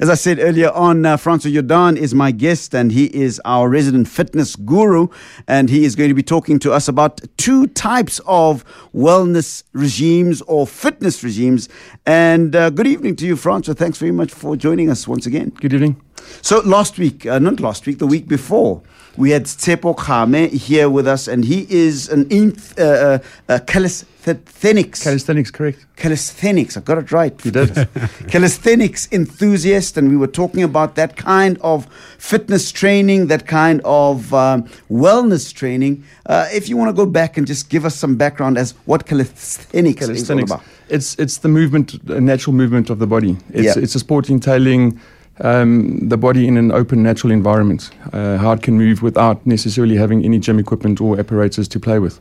As I said earlier on, uh, Francois Jordaan is my guest, and he is our resident fitness guru. And he is going to be talking to us about two types of wellness regimes or fitness regimes. And uh, good evening to you, Francois. Thanks very much for joining us once again. Good evening. So, last week, uh, not last week, the week before, we had Tshepo Kgame here with us, and he is an inf- uh, uh, calisthenics. Calisthenics, correct. Calisthenics, I got it right. You did. calisthenics enthusiast, and we were talking about that kind of fitness training, that kind of um, wellness training. Uh, if you want to go back and just give us some background as what calisthenics, is all Calisthenics. about. It's it's the movement, natural movement of the body. It's Yeah. it's a sport entailing um, the body in an open, natural environment. Uh, how it can move without necessarily having any gym equipment or apparatus to play with.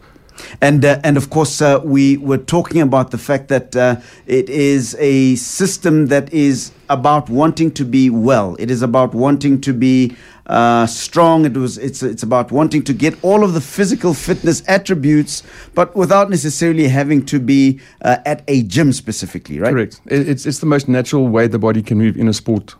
And uh, and of course, uh, we were talking about the fact that uh, it is a system that is about wanting to be well. It is about wanting to be uh, strong. It was. It's it's about wanting to get all of the physical fitness attributes, but without necessarily having to be uh, at a gym specifically, right? Correct. It's it's the most natural way the body can move in a sport.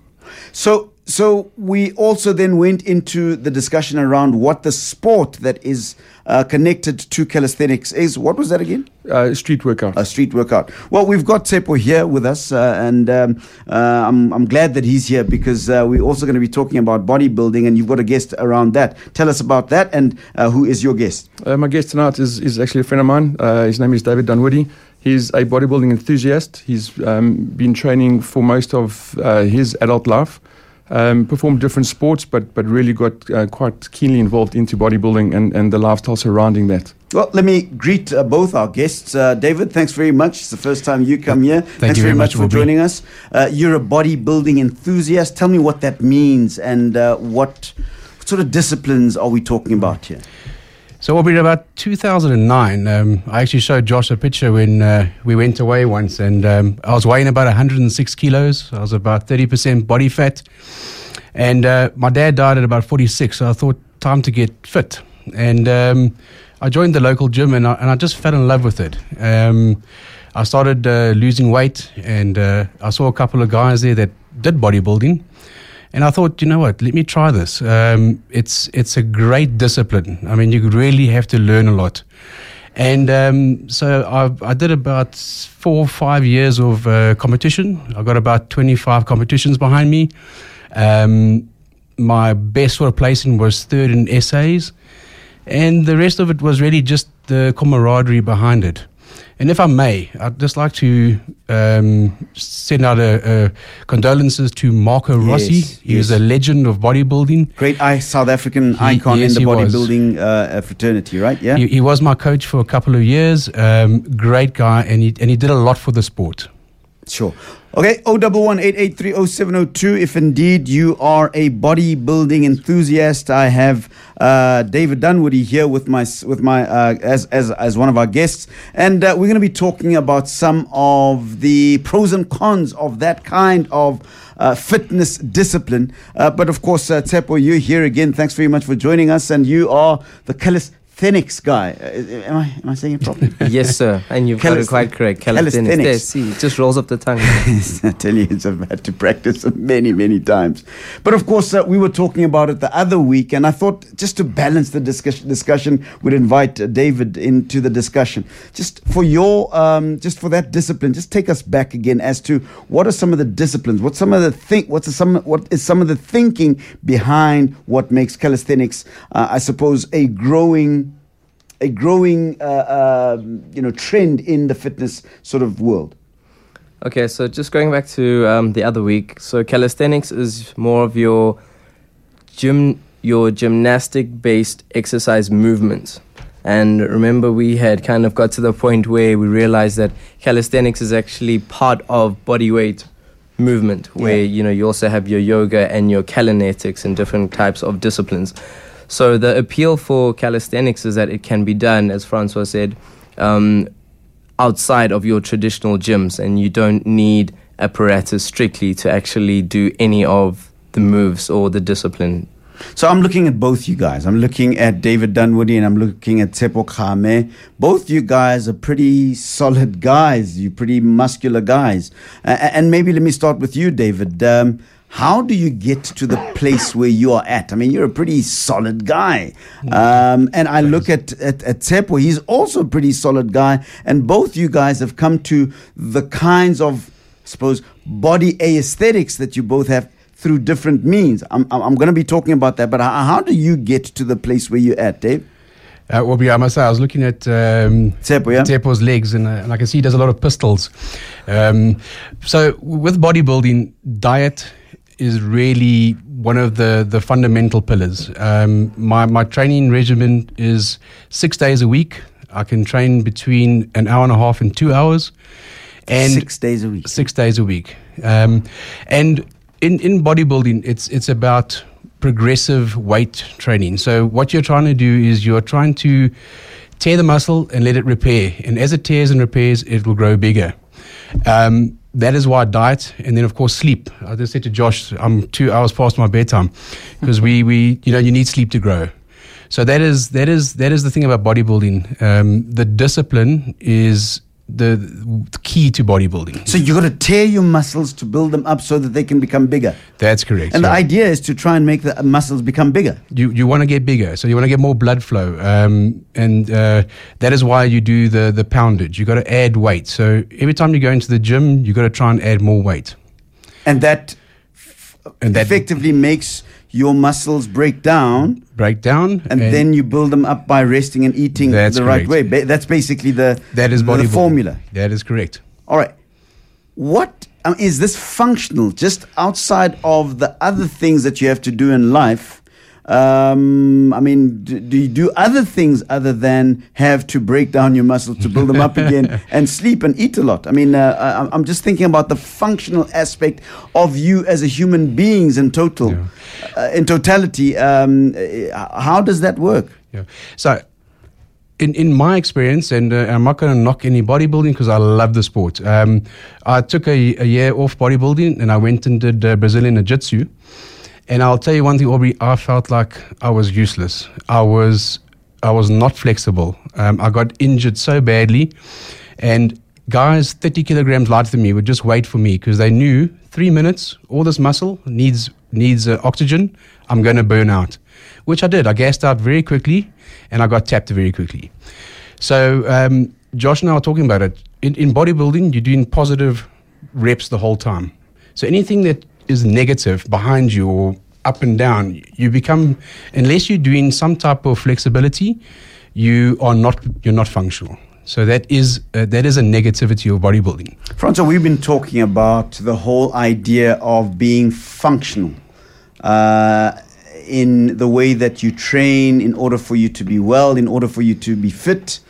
So, so we also then went into the discussion around what the sport that is uh, connected to calisthenics is. What was that again? Uh, street workout. A street workout. Well, we've got Tshepo here with us, uh, and um, uh, I'm, I'm glad that he's here because uh, we're also going to be talking about bodybuilding, and you've got a guest around that. Tell us about that, and uh, who is your guest? Uh, my guest tonight is, is actually a friend of mine. Uh, his name is David Dunwoodie. He's a bodybuilding enthusiast. He's um, been training for most of uh, his adult life. Um, performed different sports, but but really got uh, quite keenly involved into bodybuilding and, and the lifestyle surrounding that. Well, let me greet uh, both our guests. Uh, David, thanks very much. It's the first time you come here. thanks you very much, for Aubrey. joining us. Uh, you're a bodybuilding enthusiast. Tell me what that means and uh, what sort of disciplines are we talking about here? So, Aubrey, about 2009, um, I actually showed Josh a picture when uh, we went away once, and um, I was weighing about 106 kilos. I was about 30% body fat. And uh, my dad died at about 46, so I thought, time to get fit. And um, I joined the local gym, and I, and I just fell in love with it. Um, I started uh, losing weight, and uh, I saw a couple of guys there that did bodybuilding. And I thought, you know what? Let me try this. Um, it's it's a great discipline. I mean, you really have to learn a lot. And um, so I, I did about four or five years of uh, competition. I got about 25 competitions behind me. Um, my best sort of placing was third in essays. And the rest of it was really just the camaraderie behind it. And if I may, I'd just like to um, send out a, a condolences to Marco Rossi. Yes, He was a legend of bodybuilding. Great I- South African He- icon yes, in the bodybuilding uh, fraternity, right? Yeah. He, he was my coach for a couple of years. Um, great guy, and he and he did a lot for the sport. Sure. Okay, 011 If indeed you are a bodybuilding enthusiast, I have uh, David Dunwoodie here with my with my uh, as as as one of our guests, and uh, we're going to be talking about some of the pros and cons of that kind of. Uh, fitness discipline, uh, but of course, uh, Tshepo, you're here again. Thanks very much for joining us, and you are the calisthenics guy. Uh, am I am I saying it properly? Yes, sir. And you've got it quite correct. Calisthenics. There, calisthenics. see, it just rolls off the tongue. I tell you, it's, I've had to practice many, many times. But of course, uh, we were talking about it the other week, and I thought just to balance the discussion, discussion we'd invite uh, David into the discussion. Just for your, um, just for that discipline, just take us back again as to what are some of the disciplines, what some of the think, what's the, some, what is some of the thinking behind what makes calisthenics, uh, I suppose, a growing a growing uh, um you know trend in the fitness sort of world. Okay, so just going back to um, the other week. So calisthenics is more of your gym, your gymnastic-based exercise movements. And remember, we had kind of got to the point where we realized that calisthenics is actually part of body weight movement, where Yeah. you know you also have your yoga and your Callanetics and different types of disciplines. So the appeal for calisthenics is that it can be done, as Francois said, um, outside of your traditional gyms, and you don't need apparatus strictly to actually do any of the moves or the discipline. So I'm looking at both you guys. I'm looking at David Dunwoodie and I'm looking at Tshepo Kgame. Both you guys are pretty solid guys. You're pretty muscular guys. Uh, and maybe let me start with you, David. Um, how do you get to the place where you are at? I mean, you're a pretty solid guy. Um, and I look at, at, at Tshepo, he's also a pretty solid guy. And both you guys have come to the kinds of, I suppose, body aesthetics that you both have through different means. I'm, I'm going to be talking about that, but how, how do you get to the place where you're at, Dave? Uh, well, yeah, I must say, I was looking at um, Tshepo, yeah? Tshepo's legs, and, uh, and I can see he does a lot of pistols. Um, so, with bodybuilding, diet is really one of the, the fundamental pillars. Um, my, my training regimen is six days a week. I can train between an hour and a half and two hours. And six days a week. Six days a week. Um, and in, in bodybuilding, it's, it's about progressive weight training. So what you're trying to do is you're trying to tear the muscle and let it repair. And as it tears and repairs, it will grow bigger. Um, that is why diet and then of course sleep. I just said to Josh, I'm two hours past my bedtime because we, we you know you need sleep to grow. So that is that is that is the thing about bodybuilding. Um, the discipline is the, the key to bodybuilding. So you got to tear your muscles to build them up so that they can become bigger. That's correct. And yeah. the idea is to try and make the muscles become bigger. You you want to get bigger, so you want to get more blood flow, um, and uh, that is why you do the the poundage. You got to add weight. So every time you go into the gym, you got to try and add more weight. And that, and that effectively makes your muscles break down. Break down. And, and, then you build them up by resting and eating the correct. right way. Ba- that's basically the, that is the formula. That is correct. All right. What um, is this functional, just outside of the other things that you have to do in life? Um, I mean, do, do, you do other things other than have to break down your muscles to build them up again and sleep and eat a lot? I mean, uh, I, am just thinking about the functional aspect of you as a human beings in total, yeah. uh, in totality. Um, uh, how does that work? Yeah. So in, in my experience, and uh, I'm not going to knock any bodybuilding because I love the sport. Um, I took a, a, year off bodybuilding and I went and did uh, Brazilian Jiu Jitsu. And I'll tell you one thing, Aubrey, I felt like I was useless. I was, I was not flexible. Um, I got injured so badly. And guys 30 kilograms lighter than me would just wait for me because they knew three minutes, all this muscle needs, needs uh, oxygen. I'm going to burn out, which I did. I gassed out very quickly and I got tapped very quickly. So, um, Josh and I were talking about it. In, in bodybuilding, you're doing positive reps the whole time. So anything that is negative behind you or up and down, you become unless you're doing some type of flexibility, you are not you're not functional. So that is uh, that is a negativity of bodybuilding. Francois, we've been talking about the whole idea of being functional. Uh, in the way that you train in order for you to be well, in order for you to be fit.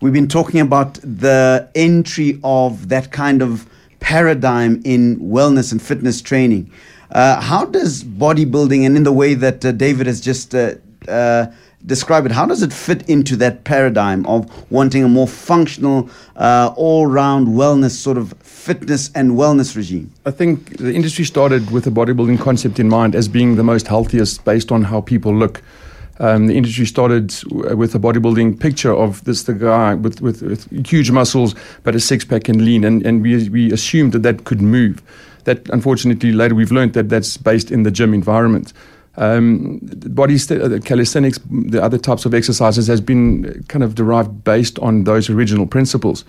We've been talking about the entry of that kind of paradigm in wellness and fitness training. Uh, how does bodybuilding, and in the way that uh, David has just uh, uh described it, how does it fit into that paradigm of wanting a more functional, uh, all round wellness sort of fitness and wellness regime? I think the industry started with the bodybuilding concept in mind as being the most healthiest based on how people look. Um, the industry started with a bodybuilding picture of this the guy with, with, with huge muscles but a six pack and lean, and, and we, we assumed that that could move. That unfortunately later we've learned that that's based in the gym environment. Um, body st- uh, calisthenics, the other types of exercises, has been kind of derived based on those original principles.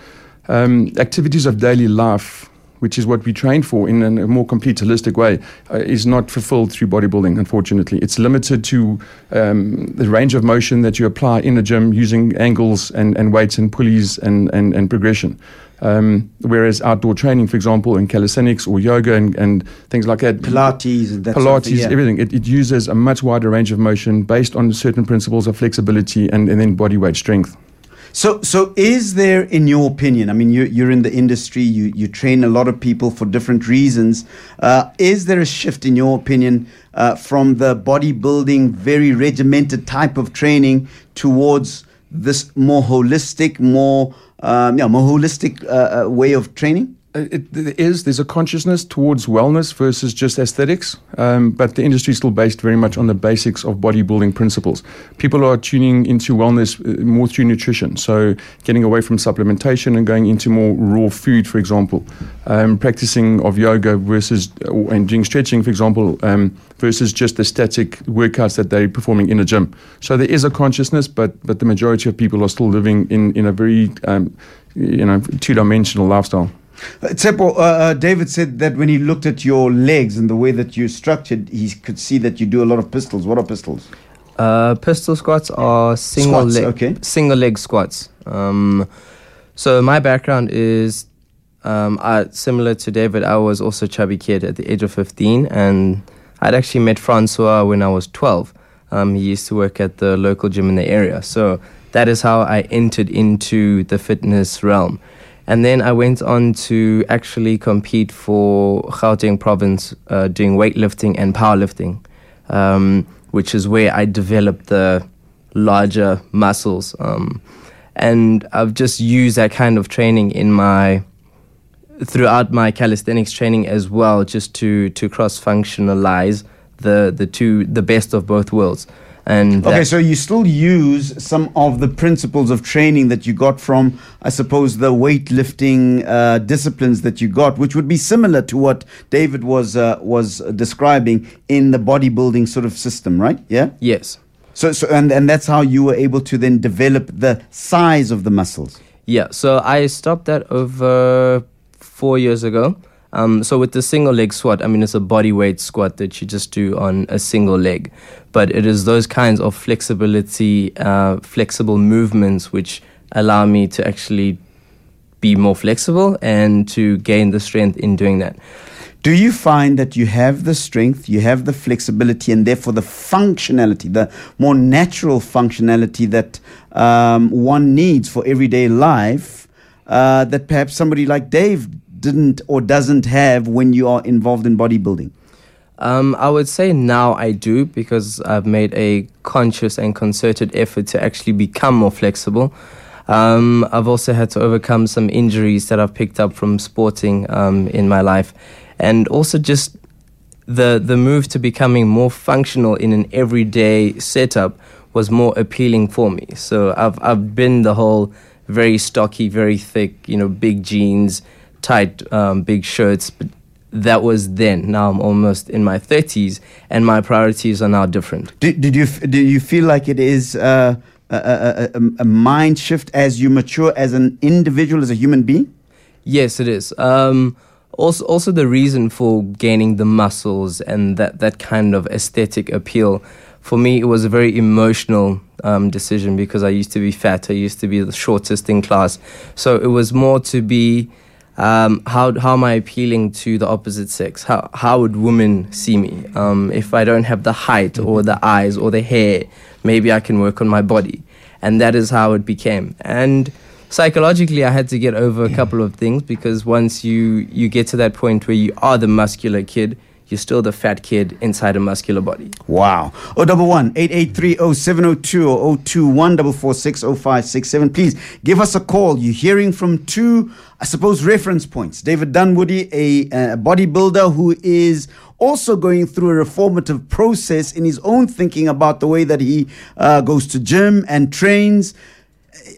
Um, activities of daily life which is what we train for in a more complete holistic way, uh, is not fulfilled through bodybuilding, unfortunately. It's limited to um, the range of motion that you apply in a gym using angles and, and weights and pulleys and, and, and progression. Um, whereas outdoor training, for example, in calisthenics or yoga and, and things like that, Pilates and that Pilates, sort of thing, yeah. everything, it, it, uses a much wider range of motion based on certain principles of flexibility and, and then body weight strength. So, so is there, in your opinion, I mean, you're, you're in the industry, you, you train a lot of people for different reasons. Uh, is there a shift, in your opinion, uh, from the bodybuilding, very regimented type of training towards this more holistic, more, um, yeah, more holistic uh, uh way of training? Uh, It, there is. There's a consciousness towards wellness versus just aesthetics, um, but the industry is still based very much on the basics of bodybuilding principles. People are tuning into wellness uh, more through nutrition, so getting away from supplementation and going into more raw food, for example, um, practicing of yoga versus uh, and doing stretching, for example, um, versus just the static workouts that they're performing in a gym. So there is a consciousness, but but the majority of people are still living in in a very um, you know two dimensional lifestyle. Uh, Tshepo, uh, uh, David said that when he looked at your legs and the way that you're structured, he could see that you do a lot of pistols. What are pistols? Uh, pistol squats are single Squats, leg okay. single leg squats. Um, so my background is um, I, similar to David. I was also a chubby kid at the age of 15, and I'd actually met Francois when I was 12. Um, he used to work at the local gym in the area, so that is how I entered into the fitness realm. And then I went on to actually compete for Gauteng province uh, doing weightlifting and powerlifting, um, which is where I developed the larger muscles. Um, and I've just used that kind of training in my throughout my calisthenics training as well, just to to cross functionalize the the two the best of both worlds. And Okay, so you still use some of the principles of training that you got from, I suppose, the weightlifting uh, disciplines that you got, which would be similar to what David was uh, was describing in the bodybuilding sort of system, right? Yeah. yes, So, so and and that's how you were able to then develop the size of the muscles. Yeah, so I stopped that over four years ago. Um, so with the single leg squat, I mean, it's a body weight squat that you just do on a single leg, but it is those kinds of flexibility, uh, flexible movements which allow me to actually be more flexible and to gain the strength in doing that. Do you find that you have the strength, you have the flexibility, and therefore the functionality, the more natural functionality that um, one needs for everyday life, uh, that perhaps somebody like Dave didn't or doesn't have when you are involved in bodybuilding? Um, I would say now I do because I've made a conscious and concerted effort to actually become more flexible. Um, I've also had to overcome some injuries that I've picked up from sporting um, in my life, and also just the the move to becoming more functional in an everyday setup was more appealing for me. So I've I've been the whole very stocky, very thick, you know, big jeans, tight, um, big shirts, but that was then. Now I'm almost in my 30s, and my priorities are now different. Did, did you do you feel like it is uh, a, a, a, a mind shift as you mature as an individual, as a human being? Yes, it is. Um, also, also the reason for gaining the muscles and that, that kind of aesthetic appeal. For me, it was a very emotional um, decision because I used to be fat. I used to be the shortest in class. So it was more to be um, how how am I appealing to the opposite sex? How how would women see me? Um, if I don't have the height or the eyes or the hair, maybe I can work on my body, and that is how it became. And psychologically, I had to get over a couple of things because once you you get to that point where you are the muscular kid, you're still the fat kid inside a muscular body. Wow. Oh, double one eight eight three oh seven oh two oh two one double four six oh five six seven. Please give us a call. You're hearing from two, I suppose, reference points. David Dunwoodie, a, uh bodybuilder who is also going through a reformative process in his own thinking about the way that he uh, goes to gym and trains.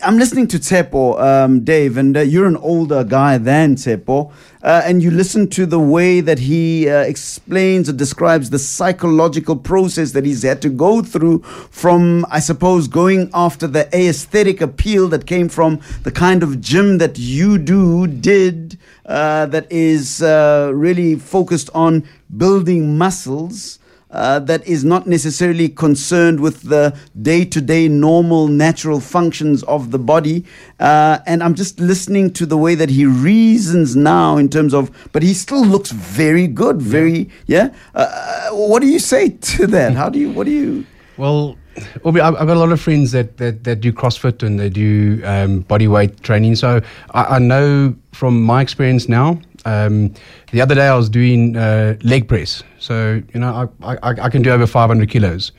I'm listening to Tshepo, um, Dave, and uh, you're an older guy than Tshepo, uh, and you listen to the way that he uh, explains or describes the psychological process that he's had to go through from, I suppose, going after the aesthetic appeal that came from the kind of gym that you do, did, uh, that is uh, really focused on building muscles uh, that is not necessarily concerned with the day to day normal natural functions of the body. Uh, and I'm just listening to the way that he reasons now in terms of, but he still looks very good, very, yeah. Uh, what do you say to that? How do you, what do you? Well, I've got a lot of friends that, that, that do CrossFit and they do um, body weight training. So I, I know from my experience now. Um, the other day I was doing uh, leg press. So you know I, I, I can do over 500 kilos.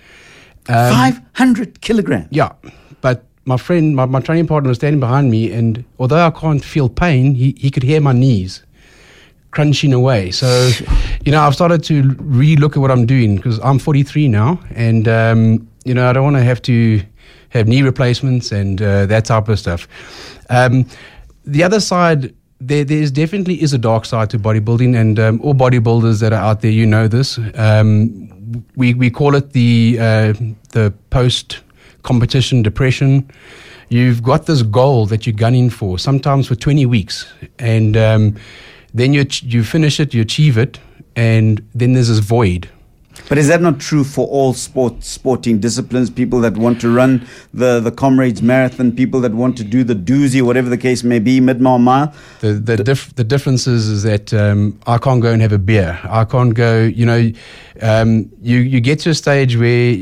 Um, 500 kilograms. Yeah, but my friend, my, my training partner was standing behind me, and although I can't feel pain, he, he could hear my knees. crunching away. So, you know, I've started to re-look at what I'm doing because I'm 43 now, and um, you know, I don't want to have to have knee replacements and uh, that type of stuff. Um, the other side. There, there's definitely is a dark side to bodybuilding, and um, all bodybuilders that are out there, you know this. Um, we we call it the uh, the post competition depression. You've got this goal that you're gunning for, sometimes for 20 weeks, and um, then you you finish it, you achieve it, and then there's this void. But is that not true for all sport sporting disciplines? People that want to run the, the comrades marathon, people that want to do the Dusi, whatever the case may be, Midmar Mile. The the dif- the difference is, is that um, I can't go and have a beer. I can't go. You know, um, you you get to a stage where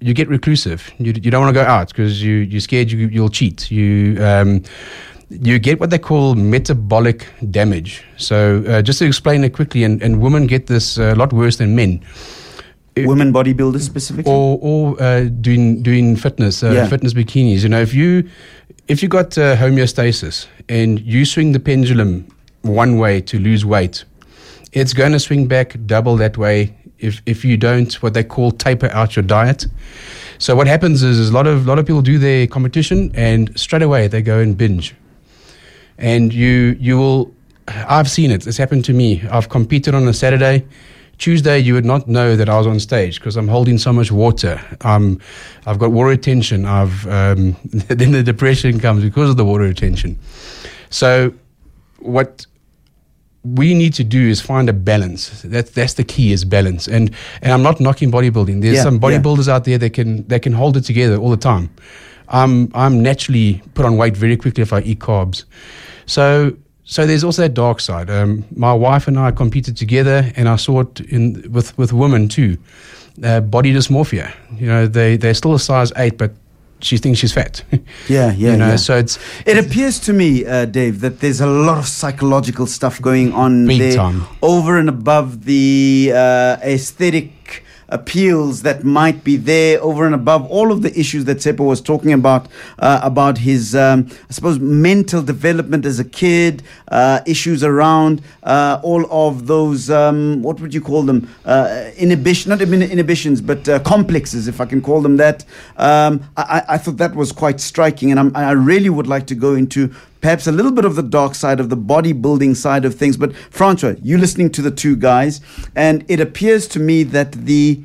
you get reclusive. You you don't want to go out because you you're scared you you'll cheat. You um, you get what they call metabolic damage. So uh, just to explain it quickly, and, and women get this a lot worse than men. Women bodybuilders specifically. or or uh, doing doing fitness, uh, Yeah. fitness bikinis. You know, if you if you got uh, homeostasis and you swing the pendulum one way to lose weight, it's going to swing back double that way if if you don't what they call taper out your diet. So what happens is, is a lot of lot of people do their competition and straight away they go and binge, and you you will. I've seen it. It's happened to me. I've competed on a Saturday. Tuesday, you would not know that I was on stage because I'm holding so much water. Um, I've got water retention. I've um, then the depression comes because of the water retention. So, what we need to do is find a balance. That that's the key is balance. And and I'm not knocking bodybuilding. There's Yeah, some yeah. bodybuilders out there that can that can hold it together all the time. I'm I'm naturally put on weight very quickly if I eat carbs. So so there's also that dark side. Um, my wife and I competed together, and I saw it in with with women too. Uh, body dysmorphia. You know, they they're still a size eight, but she thinks she's fat. Yeah, yeah, you know, yeah. so it's It appears to me, uh, Dave, that there's a lot of psychological stuff going on there, time. over and above the uh, aesthetic appeals that might be there, over and above all of the issues that Seppo was talking about, uh, about his, um, I suppose, mental development as a kid, uh, issues around uh, all of those, um, what would you call them, uh, inhibition, not inhibitions, but uh, complexes, if I can call them that. Um, I, I thought that was quite striking, and I'm, I really would like to go into perhaps a little bit of the dark side of the bodybuilding side of things. But Francois, you listening to the two guys, and it appears to me that the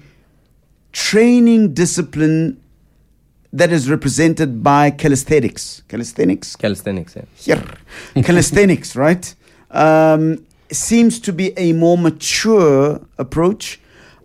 training discipline that is represented by calisthenics, calisthenics, Calisthenics, yeah. here, calisthenics, right? Um, seems to be a more mature approach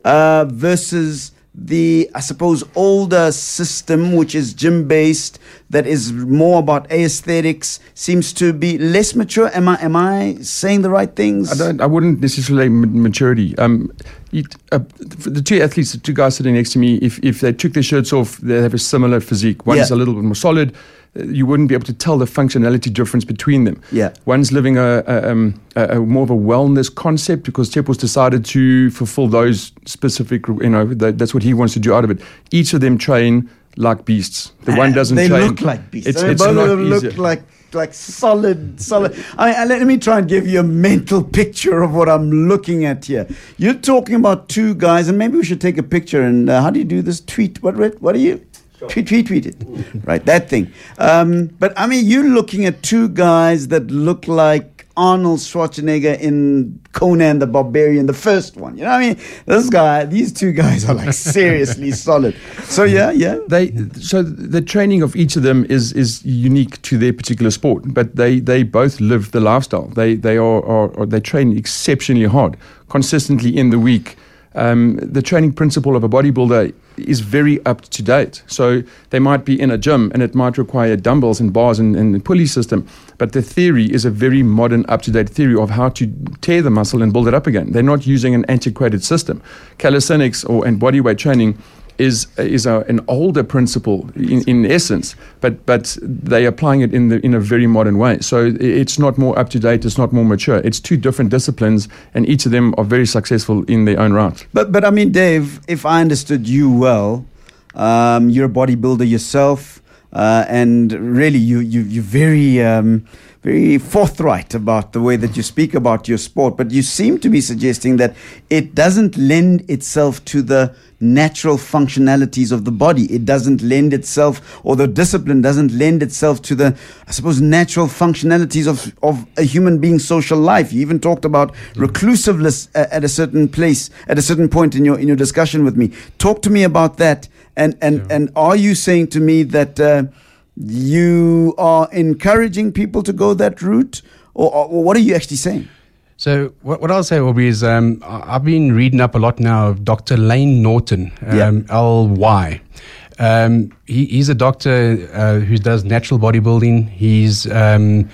uh, versus the, I suppose, older system, which is gym based, that is more about aesthetics, seems to be less mature. Am I am I saying the right things? I don't. I wouldn't necessarily ma- maturity. Um, it, uh, the two athletes, the two guys sitting next to me, if if they took their shirts off, they have a similar physique. One Yeah. a little bit more solid. You wouldn't be able to tell the functionality difference between them. Yeah. One's living a, a, um, a, a more of a wellness concept because Tepos decided to fulfill those specific. You know, that, that's what he wants to do out of it. Each of them train like beasts. The one doesn't They train. look like beasts. It's, mean, it's both not of them look like like solid, solid. I mean, let me try and give you a mental picture of what I'm looking at here. You're talking about two guys, and maybe we should take a picture. And uh, how do you do this? Tweet. What what are you? Tweet, tweet, tweet it. right, that thing. Um, but I mean, you're looking at two guys that look like Arnold Schwarzenegger in Conan the Barbarian, the first one. You know what I mean? This guy, these two guys are like seriously solid. So yeah, yeah. they so the training of each of them is is unique to their particular sport but they they both live the lifestyle they they are, are, are they train exceptionally hard consistently in the week um, the training principle of a bodybuilder is very up to date. So they might be in a gym and it might require dumbbells and bars and, and a pulley system, but the theory is a very modern, up to date theory of how to tear the muscle and build it up again. They're not using an antiquated system. Calisthenics or and bodyweight training is is a, an older principle in, in essence, but but they applying it in the in a very modern way. So it's not more up to date. It's not more mature. It's two different disciplines, and each of them are very successful in their own right. But but I mean, Dave, if I understood you well, um, you're a bodybuilder yourself, uh, and really you you you're very um, very forthright about the way that you speak about your sport, but you seem to be suggesting that it doesn't lend itself to the natural functionalities of the body. It doesn't lend itself, or the discipline doesn't lend itself to the, I suppose, natural functionalities of, of a human being's social life. You even talked about reclusiveness at a certain place, at a certain point in your in your discussion with me. Talk to me about that, and and and are you saying to me that uh, you are encouraging people to go that route, or, or what are you actually saying? So what, what I'll say, Aubrey, is um, I've been reading up a lot now of Dr. Layne Norton, um, L-Y. Um, he, he's a doctor uh, who does natural bodybuilding. He's um,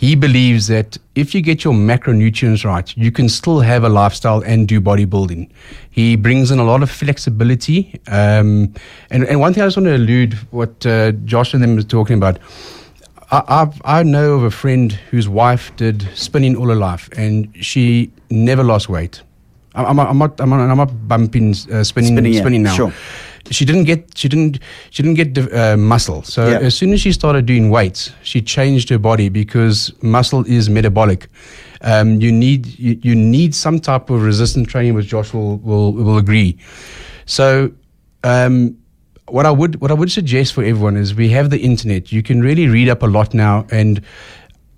he believes that if you get your macronutrients right, you can still have a lifestyle and do bodybuilding. He brings in a lot of flexibility. Um, and, and one thing I just want to allude what uh, Josh and them was talking about. I, I've, I know of a friend whose wife did spinning all her life, and she never lost weight. I'm, I'm, I'm not, I'm not, I'm not bumping uh, spinning, Spinning, spinning, now. sure. She didn't get, she didn't, she didn't get uh, muscle. So Yeah. as soon as she started doing weights, she changed her body because muscle is metabolic. Um, you need, you, you need some type of resistance training, which Josh will, will, will agree. So, um, what I would what I would suggest for everyone is we have the internet. You can really read up a lot now. And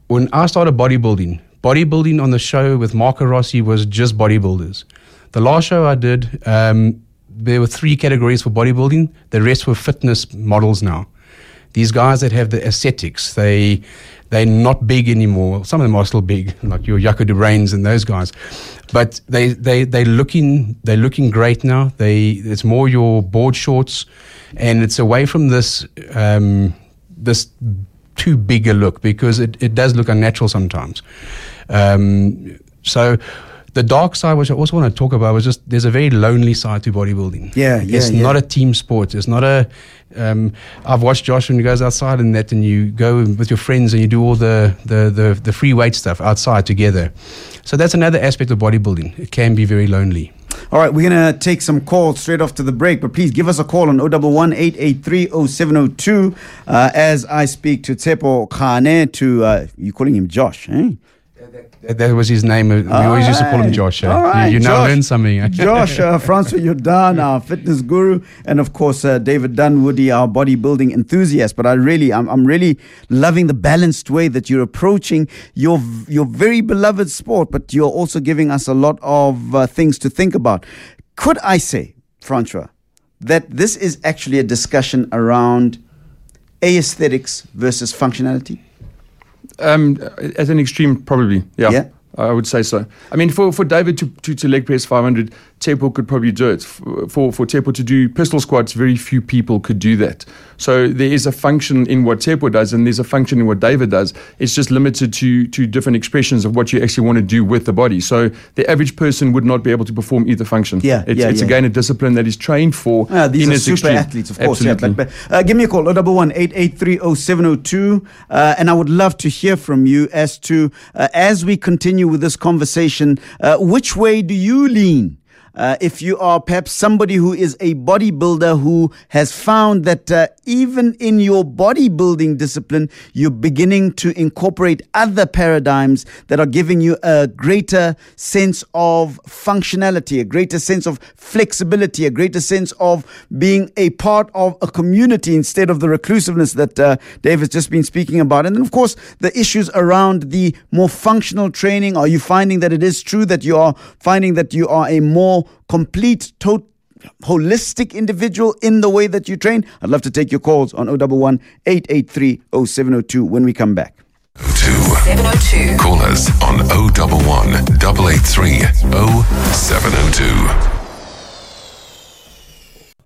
when I started bodybuilding, bodybuilding on the show with Marco Rossi was just bodybuilders. The last show I did, um, there were three categories for bodybuilding. The rest were fitness models now. These guys that have the aesthetics, they they're not big anymore. Some of them are still big, like your Jaco de Bruyn and those guys. But they they they looking they're looking great now. They it's more your board shorts, and it's away from this um, this too big a look because it, it does look unnatural sometimes. Um, so the dark side, which I also want to talk about, was just there's a very lonely side to bodybuilding. Yeah, yeah, It's yeah. not a team sport. It's not a. Um, I've watched Josh when he goes outside and that, and you go with your friends and you do all the, the, the, the free weight stuff outside together. So that's another aspect of bodybuilding. It can be very lonely. All right, we're going to take some calls straight after the break, but please give us a call on 011 883 0702 uh, as I speak to Tshepo Khane, to, uh, you calling him Josh, eh? That, was his name. We always used to call him Alright. Josh. eh? All You- right, you, now Josh. learned something. eh? Josh, uh, Francois Jordaan, our fitness guru, and of course uh, David Dunwoodie, our bodybuilding enthusiast. But I really, I'm, I'm really loving the balanced way that you're approaching your your very beloved sport, but you're also giving us a lot of uh, things to think about. Could I say, Francois, that this is actually a discussion around aesthetics versus functionality? Um, at an extreme, probably. Yeah. Yeah. I would say so. I mean, for, for David to, to, to leg press 500, Tepo could probably do it. For, for, Tepo to do pistol squats, very few people could do that. So there is a function in what Tepo does, and there's a function in what David does. It's just limited to, to different expressions of what you actually want to do with the body. So the average person would not be able to perform either function. Yeah, It's, yeah, it's yeah. again a discipline that is trained for. Ah, these in are its super extreme. athletes, of course. Yeah, Absolutely. like, but, uh, give me a call, 011 883 0702. Uh, and I would love to hear from you as to, uh, as we continue with this conversation, uh, which way do you lean? Uh, if you are perhaps somebody who is a bodybuilder who has found that uh, even in your bodybuilding discipline, you're beginning to incorporate other paradigms that are giving you a greater sense of functionality, a greater sense of flexibility, a greater sense of being a part of a community instead of the reclusiveness that uh, Dave has just been speaking about. And then, of course, the issues around the more functional training. Are you finding that it is true that you are finding that you are a more complete, total, holistic individual in the way that you train? I'd love to take your calls on 011 883 0702 when we come back. 702. Call us on 011 883 0702.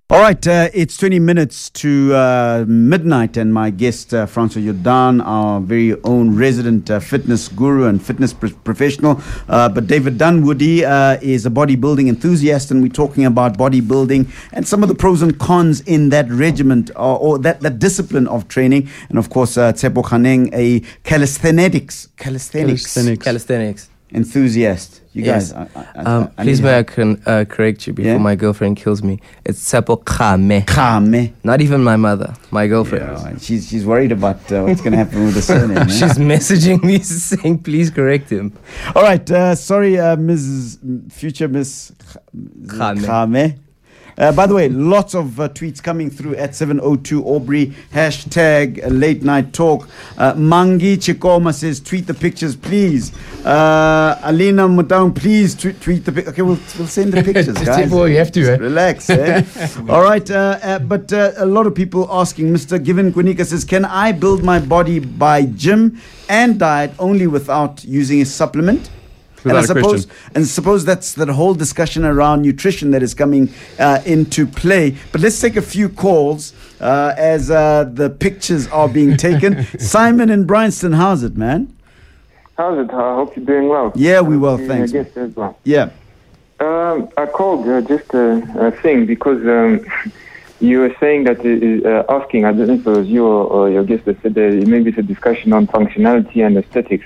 All right, uh, it's 20 minutes to uh, midnight, and my guest, uh, Francois Jordaan, our very own resident uh, fitness guru and fitness pr- professional. Uh, but David Dunwoodie uh, is a bodybuilding enthusiast, and we're talking about bodybuilding and some of the pros and cons in that regiment or, or that, that discipline of training. And of course, uh, Tshepo Khaneng, a calisthenics, calisthenics, Calisthenics. Calisthenics. Enthusiast. You Yes. guys. I, I, Um, I please may I can uh, correct you before Yeah? my girlfriend kills me. It's Tshepo Kgame. Kgame. Not even my mother, my girlfriend. Yeah, she's she's worried about uh, what's going to happen with the surname. eh? She's messaging me saying, please correct him. All right. Uh, sorry, uh, Mrs. Future Miss Kgame. Uh, by the way, lots of uh, tweets coming through at 702 Aubrey. Hashtag late night talk. Uh, Mangi Chikoma says, tweet the pictures, please. Uh, Alina Mutang, please tweet, tweet the pictures. Okay, we'll, we'll send the pictures, guys. Well, you have to, eh? Relax, eh? All right, uh, uh, but uh, a lot of people asking, Mr. Given Gunika says, can I build my body by gym and diet only without using a supplement? And I suppose, question. and suppose that's the whole discussion around nutrition that is coming uh, into play. But let's take a few calls uh, as uh, the pictures are being taken. Simon in Bryanston, how's it, man? How's it? I hope you're doing well. Yeah, we well, Yeah, thanks. I guess as well. Yeah, Um, I called uh, just a, a thing because um, you were saying that uh, uh, asking. I don't know if it was you or, or your guest that said that maybe it's a discussion on functionality and aesthetics.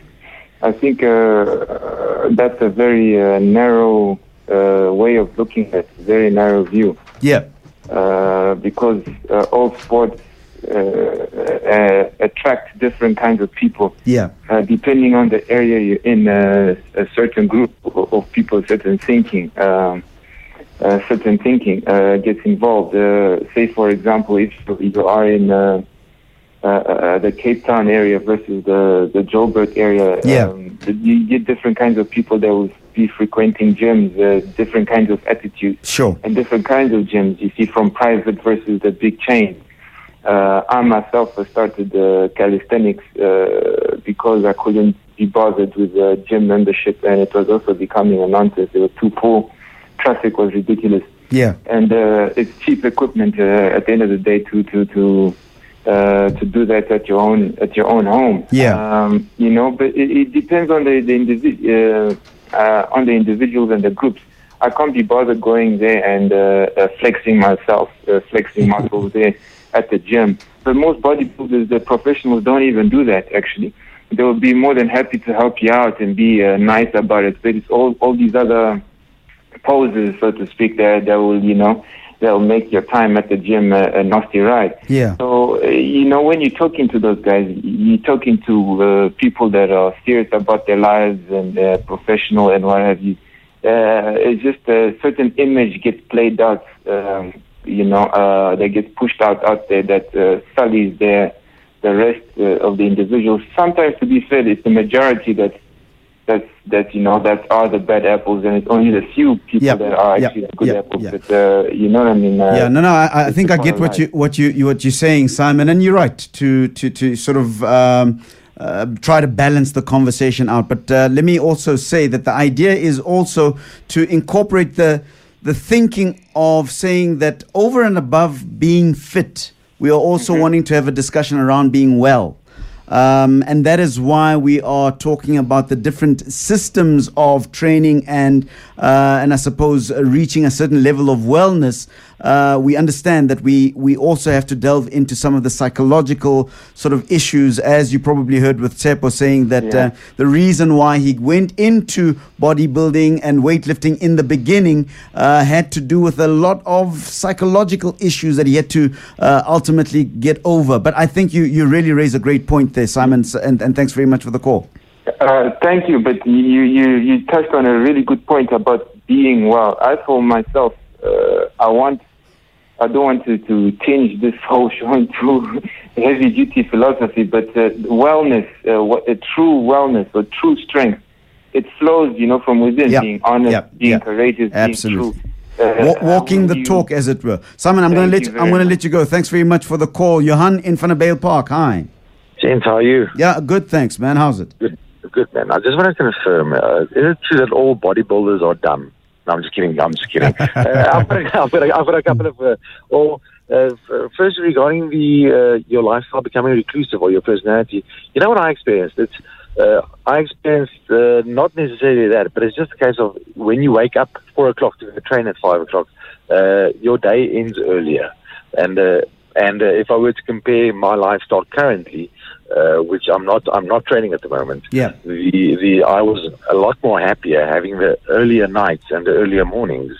I think uh, that's a very uh, narrow uh, way of looking at, very narrow view. yeah, uh, because uh, all sports uh, uh, attract different kinds of people. yeah, Uh, depending on the area you're in, uh, a certain group of, people, certain thinking, um, uh, certain thinking uh, gets involved. Uh, say, for example, if you are in uh, uh, uh, the Cape Town area versus the the Joburg area, Yeah. um, you get different kinds of people that will be frequenting gyms, uh, different kinds of attitudes sure. and different kinds of gyms. You see, from private versus the big chain. Uh, I myself started uh, calisthenics uh, because I couldn't be bothered with uh, gym membership, and it was also becoming a nonsense. It was too poor. Traffic was ridiculous, Yeah, and uh, it's cheap equipment uh, at the end of the day to to to uh, to do that at your own at your own home. Yeah. Um, you know, but it, it depends on the the individ- uh, uh, on the individuals and the groups. I can't be bothered going there and uh, uh, flexing myself, uh, flexing muscles there at the gym. But most bodybuilders, the professionals, don't even do that. Actually, they will be more than happy to help you out and be uh, nice about it. But it's all all these other poses, so to speak, that that will you know that will make your time at the gym a, a nasty ride. yeah, So, uh, you know, when you're talking to those guys, you're talking to uh, people that are serious about their lives and uh, professional and what have you. Uh, it's just a certain image gets played out, um, you know, uh, that gets pushed out out there that uh, sullies their, the rest uh, of the individuals. Sometimes, to be fair, it's the majority that that's that you know that are the bad apples, and it's only the few people Yeah, that are yeah, actually the good yeah, apples. yeah. But uh, you know what I mean? Uh, yeah. No, no. I, I think I get what line. you what you, you what you're saying, Simon, and you're right to to to sort of. Um, uh, try to balance the conversation out, but uh, let me also say that the idea is also to incorporate the the thinking of saying that over and above being fit, we are also wanting to have a discussion around being well. Um, and that is why we are talking about the different systems of training and, uh, and I suppose reaching a certain level of wellness. Uh, we understand that we, we also have to delve into some of the psychological sort of issues, as you probably heard with Tshepo saying that Yeah. uh, the reason why he went into bodybuilding and weightlifting in the beginning uh, had to do with a lot of psychological issues that he had to uh, ultimately get over. But I think you, you really raise a great point there, Simon, and, and thanks very much for the call. Uh, thank you, but you, you, you touched on a really good point about being well. I, for myself, uh, I want, I don't want to, to tinge this whole show into heavy duty philosophy, but uh, wellness, uh, what, a true wellness or true strength, it flows, you know, from within. Yeah, Being honest, yeah, being yeah. courageous, Absolutely. being true. Uh, walking the you- talk, as it were. Simon, I'm going to let you I'm going to let you go. Thanks very much for the call, Johan in front of Bale Park. Hi. James, how are you? Yeah, good. Thanks, man. How's it? Good, good man. I just want to confirm: uh, is it true that all bodybuilders are dumb? No, I'm just kidding. I'm just kidding. uh, I've, got a, I've, got a, I've got a couple of. Uh, or uh, first, regarding the uh, your lifestyle becoming reclusive or your personality, you know what I experienced? It's uh, I experienced uh, not necessarily that, but it's just a case of when you wake up four o'clock to train at five o'clock, uh, your day ends earlier, and uh, and uh, if I were to compare my lifestyle currently uh, which I'm not I'm not training at the moment. Yeah. The the I was a lot more happier having the earlier nights and the earlier mornings.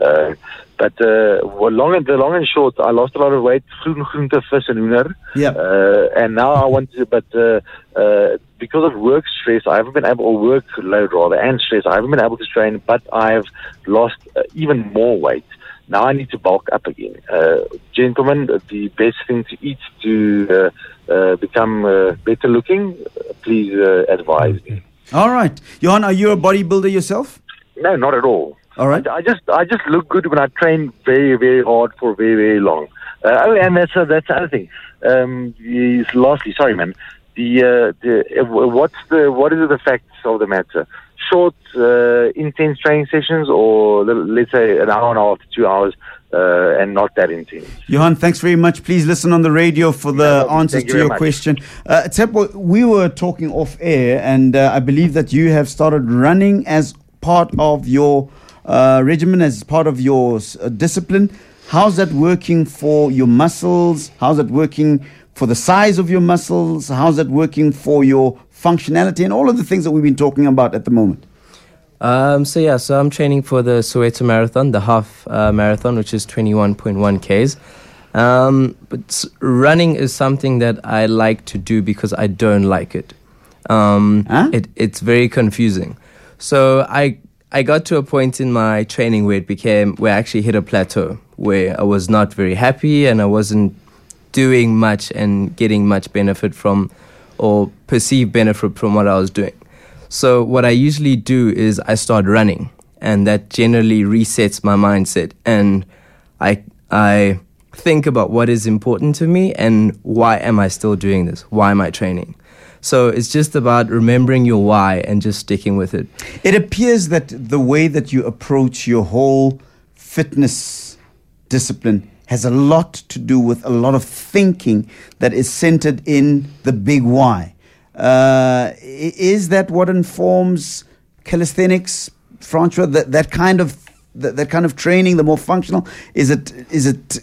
Uh, but uh, well, long and the long and short, I lost a lot of weight. Groen, groente, vis, and hoender. Yeah. Uh, and now I want to, but uh, uh, because of work stress, I haven't been able, or workload rather, and stress, I haven't been able to train. But I've lost uh, even more weight. Now I need to bulk up again. Uh, gentlemen, the best thing to eat to uh, uh, become uh, better looking, please uh, advise me. All right. Johan, are you a bodybuilder yourself? No, not at all. All right. I, I just I just look good when I train very very hard for very very long. Uh, oh, and that's uh, that's the other thing. Um, lastly, sorry, man. The uh, the what's the what is the facts of the matter? Short, uh, intense training sessions, or let's say an hour and a half to two hours, uh, and not that intense. Johan, thanks very much. Please listen on the radio for the problem. answers you to your much. question. Uh, Tshepo, we were talking off air, and uh, I believe that you have started running as part of your uh, regimen, as part of your uh, discipline. How's that working for your muscles? How's that working for the size of your muscles? How's that working for your functionality and all of the things that we've been talking about at the moment? Um, so yeah, so I'm training for the Soweto Marathon, the half uh, marathon, which is 21.1 k's. Um, but running is something that I like to do because I don't like it. Um, Huh? it it's very confusing. So I I got to a point in my training where it became where I actually hit a plateau where I was not very happy and I wasn't doing much and getting much benefit from or perceived benefit from what I was doing. So what I usually do is I start running and that generally resets my mindset and I I think about what is important to me and why am I still doing this? Why am I training? So it's just about remembering your why and just sticking with it. It appears that the way that you approach your whole fitness discipline has a lot to do with a lot of thinking that is centered in the big why. Uh, is that what informs calisthenics, Francois? That, that kind of that, that kind of training, the more functional, is it is it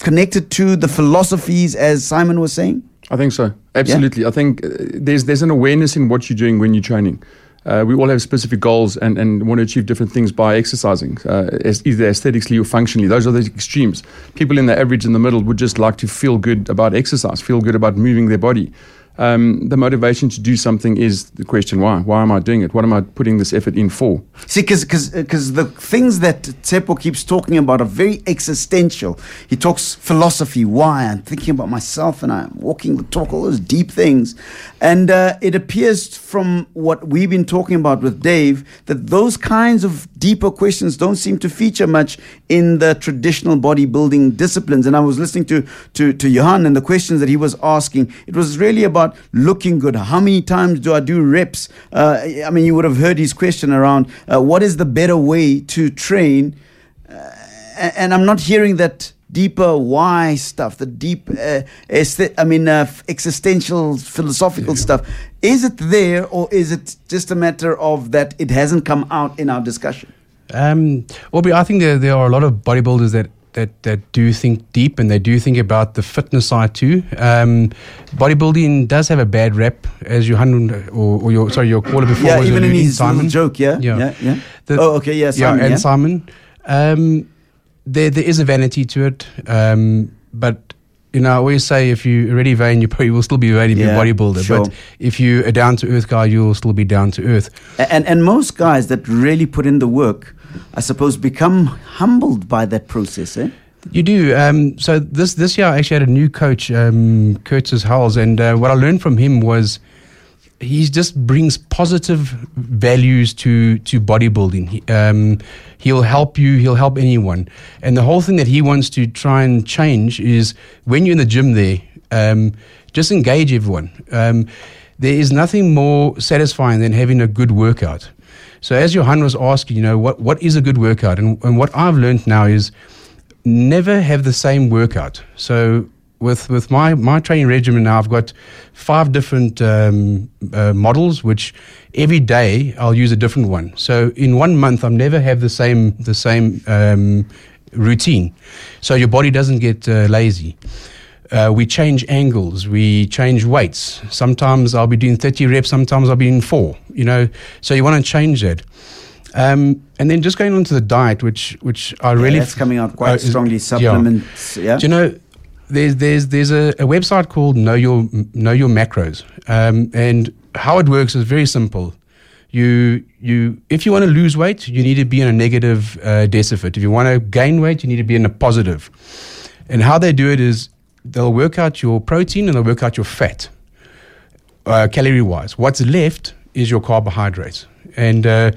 connected to the philosophies as Simon was saying? I think so. Absolutely. I think uh, there's there's an awareness in what you're doing when you're training. Uh, we all have specific goals and, and want to achieve different things by exercising, uh, either aesthetically or functionally. Those are the extremes. People in the average in the middle would just like to feel good about exercise, feel good about moving their body. Um, the motivation to do something is the question why? Why am I doing it? What am I putting this effort in for? See, because the things that Tshepo keeps talking about are very existential. He talks philosophy, why I'm thinking about myself and I'm walking the talk, all those deep things. And uh, it appears from what we've been talking about with Dave that those kinds of deeper questions don't seem to feature much in the traditional bodybuilding disciplines. And I was listening to, to, to Johan and the questions that he was asking. It was really about looking good. How many times do I do reps? Uh, I mean, you would have heard his question around uh, what is the better way to train? Uh, and I'm not hearing that deeper why stuff, the deep, uh, aesthet- I mean, uh, existential, philosophical stuff. Is it there, or is it just a matter of that it hasn't come out in our discussion? Um, Aubrey, I think there, there are a lot of bodybuilders that, that, that do think deep and they do think about the fitness side too. Um, bodybuilding does have a bad rep, as Johan or, or your sorry your caller before yeah, was even in his Simon. joke, yeah, yeah, Yeah. yeah. The- oh, okay, yeah, Simon, yeah, and yeah. Simon. Um, there, there is a vanity to it, um, but you know, I always say if you're already vain, you probably will still be vain if Yeah, you're a bodybuilder. sure. But if you're a down to earth guy, you'll still be down to earth. And and most guys that really put in the work, I suppose, become humbled by that process. Eh? You do. Um, so this this year, I actually had a new coach, um, Curtis Howells, and uh, what I learned from him was he just brings positive values to to bodybuilding. He, um, he'll help you. He'll help anyone. And the whole thing that he wants to try and change is when you're in the gym there, um, just engage everyone. Um, there is nothing more satisfying than having a good workout. So as Johan was asking, you know, what, what is a good workout? And, and what I've learned now is never have the same workout. So with with my my training regimen now, I've got five different um, uh, models, which every day I'll use a different one. So in one month, I'm never have the same the same um, routine. So your body doesn't get uh, lazy. Uh, we change angles, we change weights. Sometimes I'll be doing 30 reps, sometimes I'll be in four, you know. So you want to change that. Um, and then just going on to the diet, which which I Yeah, really that's coming out quite uh, strongly. yeah. Supplements, yeah. Do you know there's there's there's a, a website called Know Your Know Your Macros, um, and how it works is very simple. You you if you want to lose weight, you need to be in a negative uh, decifit. If you want to gain weight, you need to be in a positive. And how they do it is they'll work out your protein and they'll work out your fat, uh, calorie wise. What's left is your carbohydrates. And uh,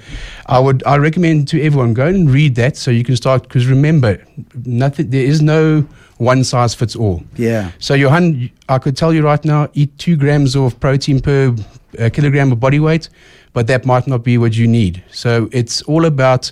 I would I recommend to everyone go and read that so you can start because remember nothing there is no one size fits all. Yeah. So Johan, I could tell you right now, eat two grams of protein per uh, kilogram of body weight, but that might not be what you need. So it's all about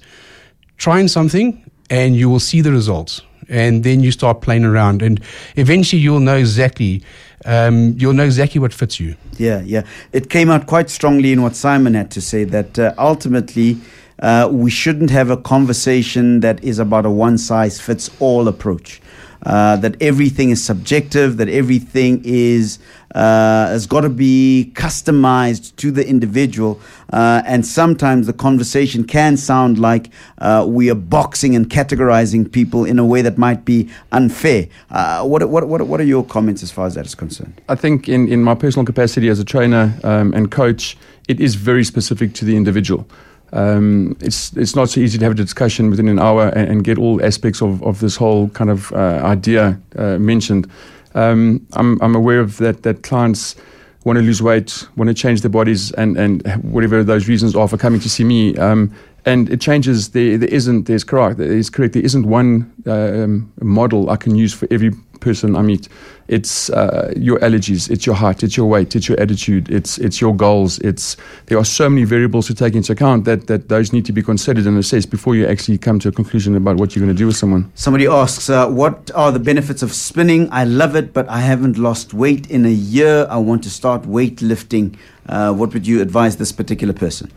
trying something and you will see the results. And then you start playing around, and eventually you'll know exactly, um, you'll know exactly what fits you. Yeah, yeah. It came out quite strongly in what Simon had to say that uh, ultimately uh, we shouldn't have a conversation that is about a one size fits all approach. Uh, that everything is subjective, that everything is uh, has got to be customized to the individual, uh, and sometimes the conversation can sound like uh, we are boxing and categorizing people in a way that might be unfair. Uh, what, what, what, what are your comments as far as that is concerned? I think in, in my personal capacity as a trainer um, and coach, it is very specific to the individual. Um, it's it's not so easy to have a discussion within an hour and, and get all aspects of, of this whole kind of uh, idea uh, mentioned. Um, I'm I'm aware of that that clients want to lose weight, want to change their bodies, and and whatever those reasons are for coming to see me. Um, and it changes. There, there isn't. There's correct. There is correct. There isn't one um, model I can use for every person I meet. It's uh, your allergies. It's your height. It's your weight. It's your attitude. It's it's your goals. It's there are so many variables to take into account that that those need to be considered and assessed before you actually come to a conclusion about what you're going to do with someone. Somebody asks, uh, what are the benefits of spinning? I love it, but I haven't lost weight in a year. I want to start weightlifting. Uh, what would you advise this particular person?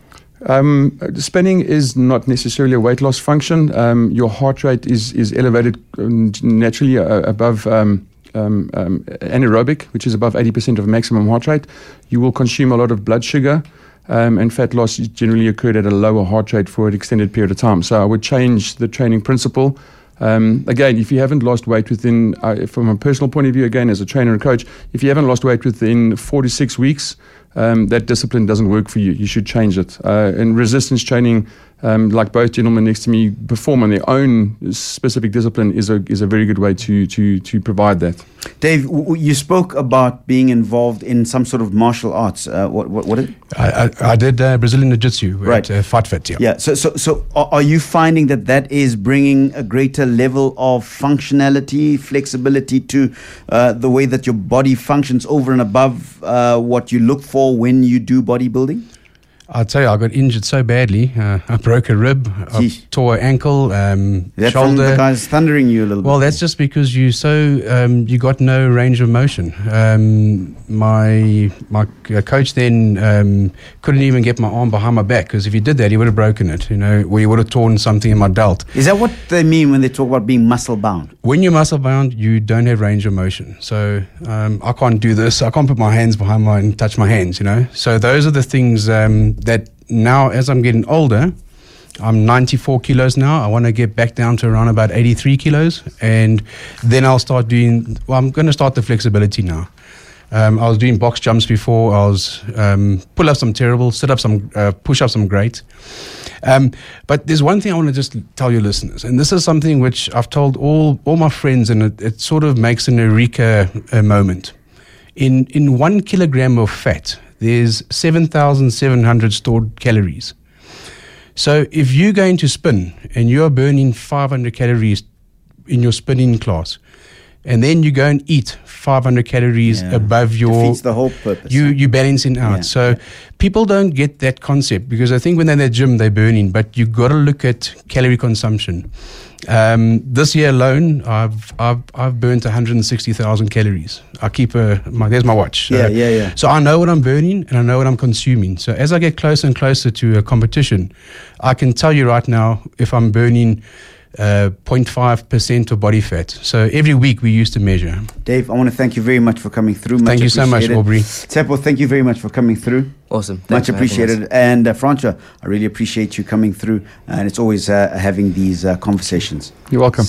Um, spinning is not necessarily a weight loss function. Um, your heart rate is is elevated um, naturally uh, above um, um, um, anaerobic, which is above 80% of maximum heart rate. You will consume a lot of blood sugar. And fat loss generally occurred at a lower heart rate for an extended period of time. So I would change the training principle. Um, again, if you haven't lost weight within, uh, from a personal point of view, again, as a trainer and coach, if you haven't lost weight within four to six weeks, um, that discipline doesn't work for you. You should change it. Uh, and resistance training, um, like both gentlemen next to me perform on their own specific discipline, is a is a very good way to to to provide that. Dave, w- w- you spoke about being involved in some sort of martial arts. Uh, what, what, what is it? I, I, I did uh, Brazilian Jiu Jitsu Right. at uh, Fight Fit, yeah. Yeah. So, so, so are are you finding that that is bringing a greater level of functionality, flexibility to uh, the way that your body functions over and above uh, what you look for when you do bodybuilding? I'll tell you, I got injured so badly. Uh, I broke a rib, I tore an ankle, um, That from shoulder. the guys thundering you a little Well, bit. that's just because you so um, you got no range of motion. Um, my my uh, coach then um, couldn't even get my arm behind my back because if he did that, he would have broken it. You know, or he would have torn something in my delt. Is that what they mean when they talk about being muscle bound? When you're muscle bound, you don't have range of motion. So um, I can't do this. I can't put my hands behind my and touch my hands. You know. So those are the things that now, as I'm getting older, I'm 94 kilos now. I want to get back down to around about 83 kilos, and then I'll start doing. Well, I'm going to start the flexibility now. Um, I was doing box jumps before. I was um, pull ups, some terrible. Sit ups, some uh, push ups, some great. Um, but there's one thing I want to just tell your listeners, and this is something which I've told all all my friends, and it, it sort of makes an eureka uh, moment. In in one kilogram of fat, there's seven thousand seven hundred stored calories. So if you're going to spin and you're burning 500 calories in your spinning class, and then you go and eat 500 calories Yeah. above your Defeats the whole purpose. you eh? you balancing out. Yeah, so people don't get that concept because I think when they're in the gym they're burning, but you got to look at calorie consumption. Um, this year alone, I've I've I've burnt 160,000 calories. I keep a my there's my watch. So- Yeah, yeah, yeah. So I know what I'm burning and I know what I'm consuming. So as I get closer and closer to a competition, I can tell you right now if I'm burning uh, 0.5% of body fat. So every week we used to measure. Dave, I want to thank you very much for coming through. Much Thank you so much. Aubrey. Tshepo, thank you very much for coming through. Awesome. Thanks much for having us. appreciated. And uh, Francois, I really appreciate you coming through. And it's always uh, having these uh, conversations. You're welcome.